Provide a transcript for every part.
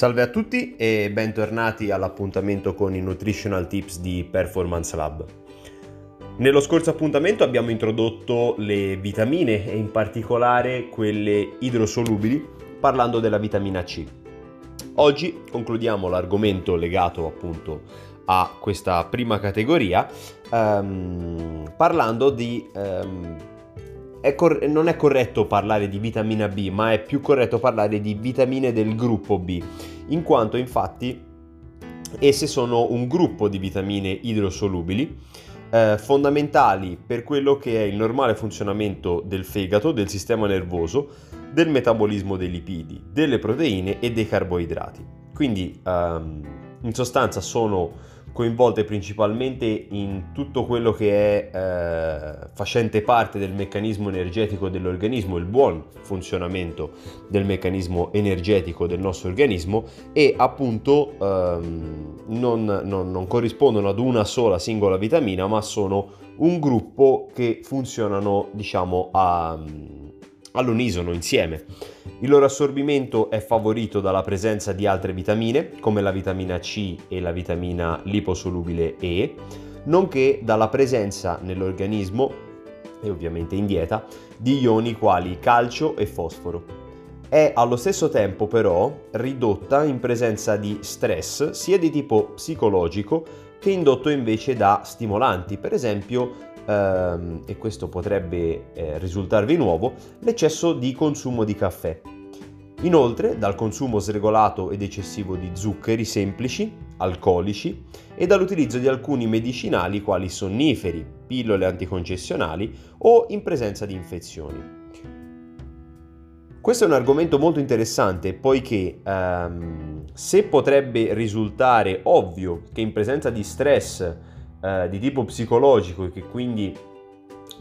Salve a tutti e bentornati all'appuntamento con i Nutritional Tips di Performance Lab. Nello scorso appuntamento abbiamo introdotto le vitamine e in particolare quelle idrosolubili parlando della vitamina C. Oggi concludiamo l'argomento legato appunto a questa prima categoria um, parlando di um, è cor- non è corretto parlare di vitamina B, ma è più corretto parlare di vitamine del gruppo B, in quanto infatti esse sono un gruppo di vitamine idrosolubili eh, fondamentali per quello che è il normale funzionamento del fegato, del sistema nervoso, del metabolismo dei lipidi, delle proteine e dei carboidrati. Quindi ehm, in sostanza sono coinvolte principalmente in tutto quello che è eh, facente parte del meccanismo energetico dell'organismo, il buon funzionamento del meccanismo energetico del nostro organismo e appunto ehm, non, non, non corrispondono ad una sola singola vitamina ma sono un gruppo che funzionano diciamo a all'unisono insieme. Il loro assorbimento è favorito dalla presenza di altre vitamine, come la vitamina C e la vitamina liposolubile E, nonché dalla presenza nell'organismo, e ovviamente in dieta, di ioni quali calcio e fosforo. È allo stesso tempo però ridotta in presenza di stress sia di tipo psicologico che indotto invece da stimolanti, per esempio ehm, e questo potrebbe eh, risultarvi nuovo, l'eccesso di consumo di caffè. Inoltre dal consumo sregolato ed eccessivo di zuccheri semplici, alcolici e dall'utilizzo di alcuni medicinali quali sonniferi, pillole anticoncessionali o in presenza di infezioni. Questo è un argomento molto interessante poiché ehm, se potrebbe risultare ovvio che in presenza di stress eh, di tipo psicologico e che quindi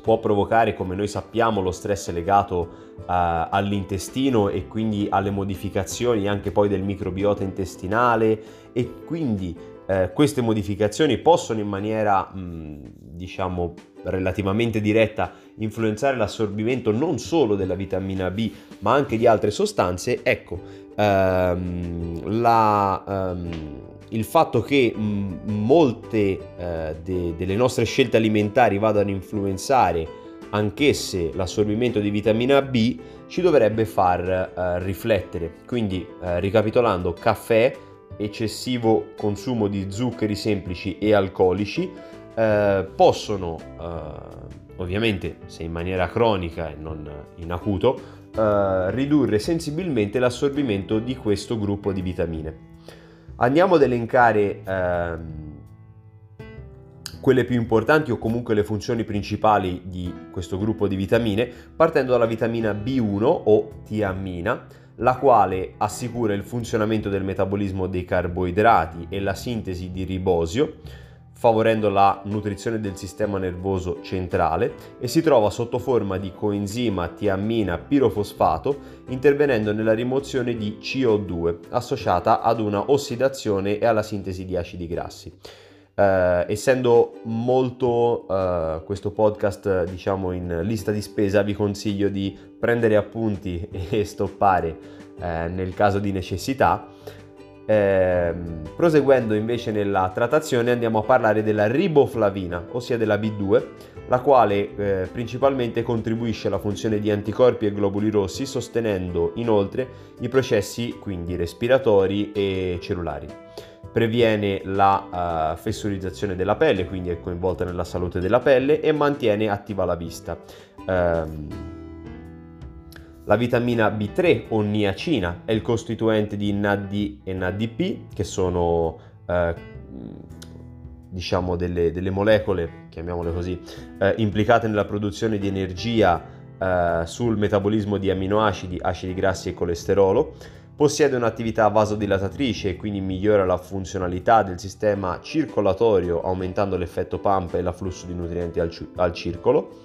può provocare, come noi sappiamo, lo stress legato uh, all'intestino e quindi alle modificazioni anche poi del microbiota intestinale e quindi uh, queste modificazioni possono in maniera, mh, diciamo, relativamente diretta influenzare l'assorbimento non solo della vitamina B ma anche di altre sostanze, ecco, um, la... Um, il fatto che mh, molte eh, de- delle nostre scelte alimentari vadano a influenzare anch'esse l'assorbimento di vitamina B ci dovrebbe far eh, riflettere. Quindi, eh, ricapitolando, caffè, eccessivo consumo di zuccheri semplici e alcolici eh, possono, eh, ovviamente se in maniera cronica e non in acuto, eh, ridurre sensibilmente l'assorbimento di questo gruppo di vitamine. Andiamo ad elencare ehm, quelle più importanti o comunque le funzioni principali di questo gruppo di vitamine, partendo dalla vitamina B1 o tiamina, la quale assicura il funzionamento del metabolismo dei carboidrati e la sintesi di ribosio, favorendo la nutrizione del sistema nervoso centrale e si trova sotto forma di coenzima tiamina pirofosfato intervenendo nella rimozione di CO2 associata ad una ossidazione e alla sintesi di acidi grassi. Uh, essendo molto uh, questo podcast diciamo in lista di spesa vi consiglio di prendere appunti e stoppare uh, nel caso di necessità eh, proseguendo invece nella trattazione andiamo a parlare della riboflavina, ossia della B2, la quale eh, principalmente contribuisce alla funzione di anticorpi e globuli rossi, sostenendo inoltre i processi quindi respiratori e cellulari. Previene la uh, fessurizzazione della pelle, quindi è coinvolta nella salute della pelle e mantiene attiva la vista. Um, la vitamina B3 o niacina è il costituente di NAD e NADP, che sono eh, diciamo delle, delle, molecole, chiamiamole così, eh, implicate nella produzione di energia eh, sul metabolismo di aminoacidi, acidi grassi e colesterolo. Possiede un'attività vasodilatatrice e quindi migliora la funzionalità del sistema circolatorio aumentando l'effetto pump e l'afflusso di nutrienti al, al circolo.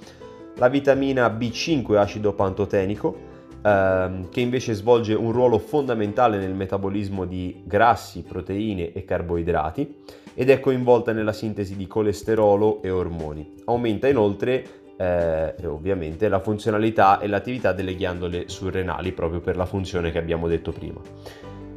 La vitamina B5 acido pantotenico ehm, che invece svolge un ruolo fondamentale nel metabolismo di grassi, proteine e carboidrati ed è coinvolta nella sintesi di colesterolo e ormoni. Aumenta inoltre eh, ovviamente la funzionalità e l'attività delle ghiandole surrenali proprio per la funzione che abbiamo detto prima.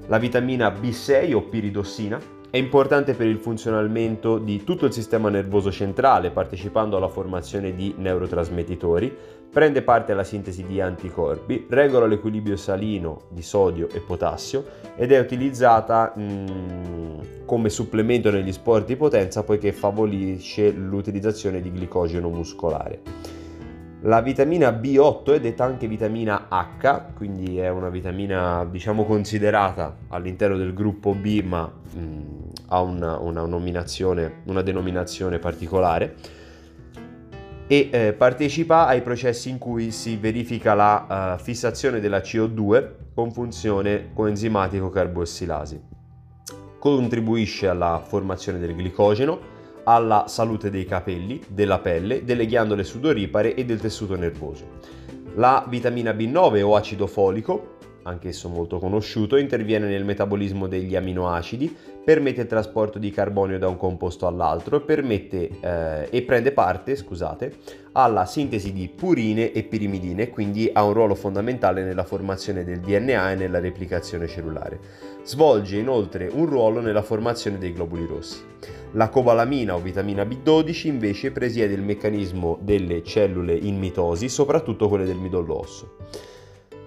La vitamina B6 o piridossina è importante per il funzionamento di tutto il sistema nervoso centrale, partecipando alla formazione di neurotrasmettitori, prende parte alla sintesi di anticorpi, regola l'equilibrio salino di sodio e potassio ed è utilizzata mm, come supplemento negli sport di potenza poiché favorisce l'utilizzazione di glicogeno muscolare. La vitamina B8 è detta anche vitamina H, quindi è una vitamina diciamo considerata all'interno del gruppo B ma mh, mm, ha una, una, una, denominazione particolare e eh, partecipa ai processi in cui si verifica la uh, fissazione della CO2 con funzione coenzimatico carbossilasi. Contribuisce alla formazione del glicogeno, alla salute dei capelli, della pelle, delle ghiandole sudoripare e del tessuto nervoso. La vitamina B9 o acido folico, anch'esso molto conosciuto, interviene nel metabolismo degli aminoacidi, permette il trasporto di carbonio da un composto all'altro permette, eh, e prende parte scusate, alla sintesi di purine e pirimidine, quindi ha un ruolo fondamentale nella formazione del DNA e nella replicazione cellulare. Svolge inoltre un ruolo nella formazione dei globuli rossi. La cobalamina o vitamina B12 invece presiede il meccanismo delle cellule in mitosi, soprattutto quelle del midollo osso.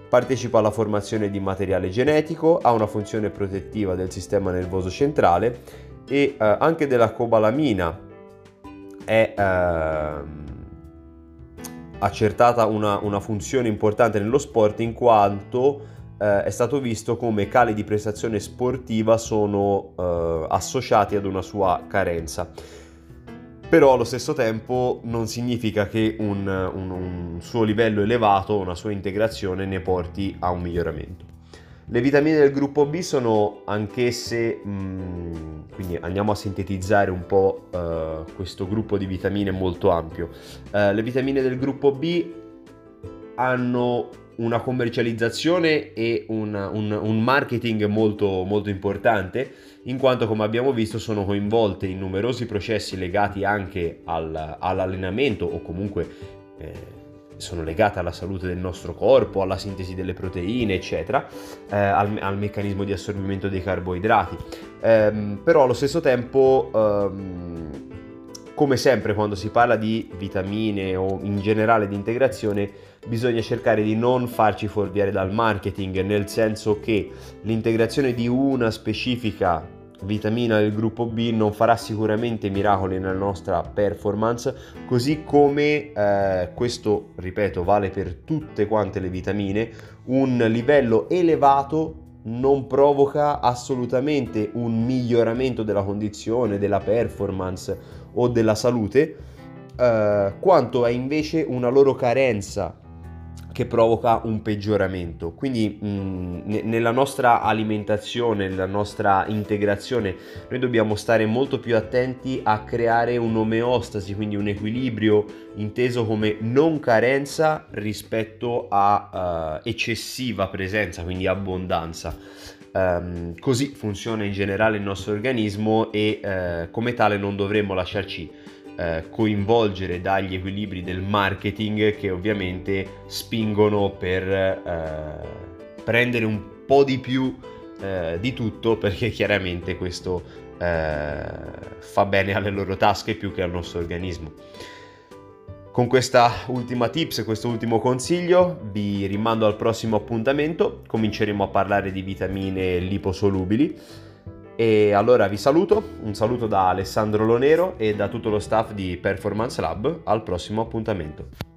Partecipa alla formazione di materiale genetico, ha una funzione protettiva del sistema nervoso centrale e eh, anche della cobalamina è eh, accertata una, una funzione importante nello sport in quanto eh, è stato visto come cali di prestazione sportiva sono eh, associati ad una sua carenza. Però allo stesso tempo non significa che un, un, un suo livello elevato, una sua integrazione ne porti a un miglioramento. Le vitamine del gruppo B sono anch'esse, mh, mm, quindi andiamo a sintetizzare un po' uh, questo gruppo di vitamine molto ampio. Uh, le vitamine del gruppo B hanno una commercializzazione e una, un, un, marketing molto, molto importante, in quanto come abbiamo visto sono coinvolte in numerosi processi legati anche al, all'allenamento o comunque eh, sono legate alla salute del nostro corpo, alla sintesi delle proteine, eccetera, eh, al, al, meccanismo di assorbimento dei carboidrati. Eh, però allo stesso tempo ehm, come sempre quando si parla di vitamine o in generale di integrazione bisogna cercare di non farci fuorviare dal marketing, nel senso che l'integrazione di una specifica vitamina del gruppo B non farà sicuramente miracoli nella nostra performance, così come eh, questo, ripeto, vale per tutte quante le vitamine, un livello elevato non provoca assolutamente un miglioramento della condizione, della performance o della salute, eh, quanto è invece una loro carenza che provoca un peggioramento. Quindi mh, nella nostra alimentazione, nella nostra integrazione, noi dobbiamo stare molto più attenti a creare un'omeostasi, quindi un equilibrio inteso come non carenza rispetto a uh, eccessiva presenza, quindi abbondanza. Um, così funziona in generale il nostro organismo e uh, come tale non dovremmo lasciarci uh, coinvolgere dagli equilibri del marketing che ovviamente spingono per uh, prendere un po' di più di tutto perché chiaramente questo fa bene alle loro tasche più che al nostro organismo. Con questa ultima tips, questo ultimo consiglio, vi rimando al prossimo appuntamento. Cominceremo a parlare di vitamine liposolubili. E allora vi saluto, un saluto da Alessandro Lonero e da tutto lo staff di Performance Lab. Al prossimo appuntamento.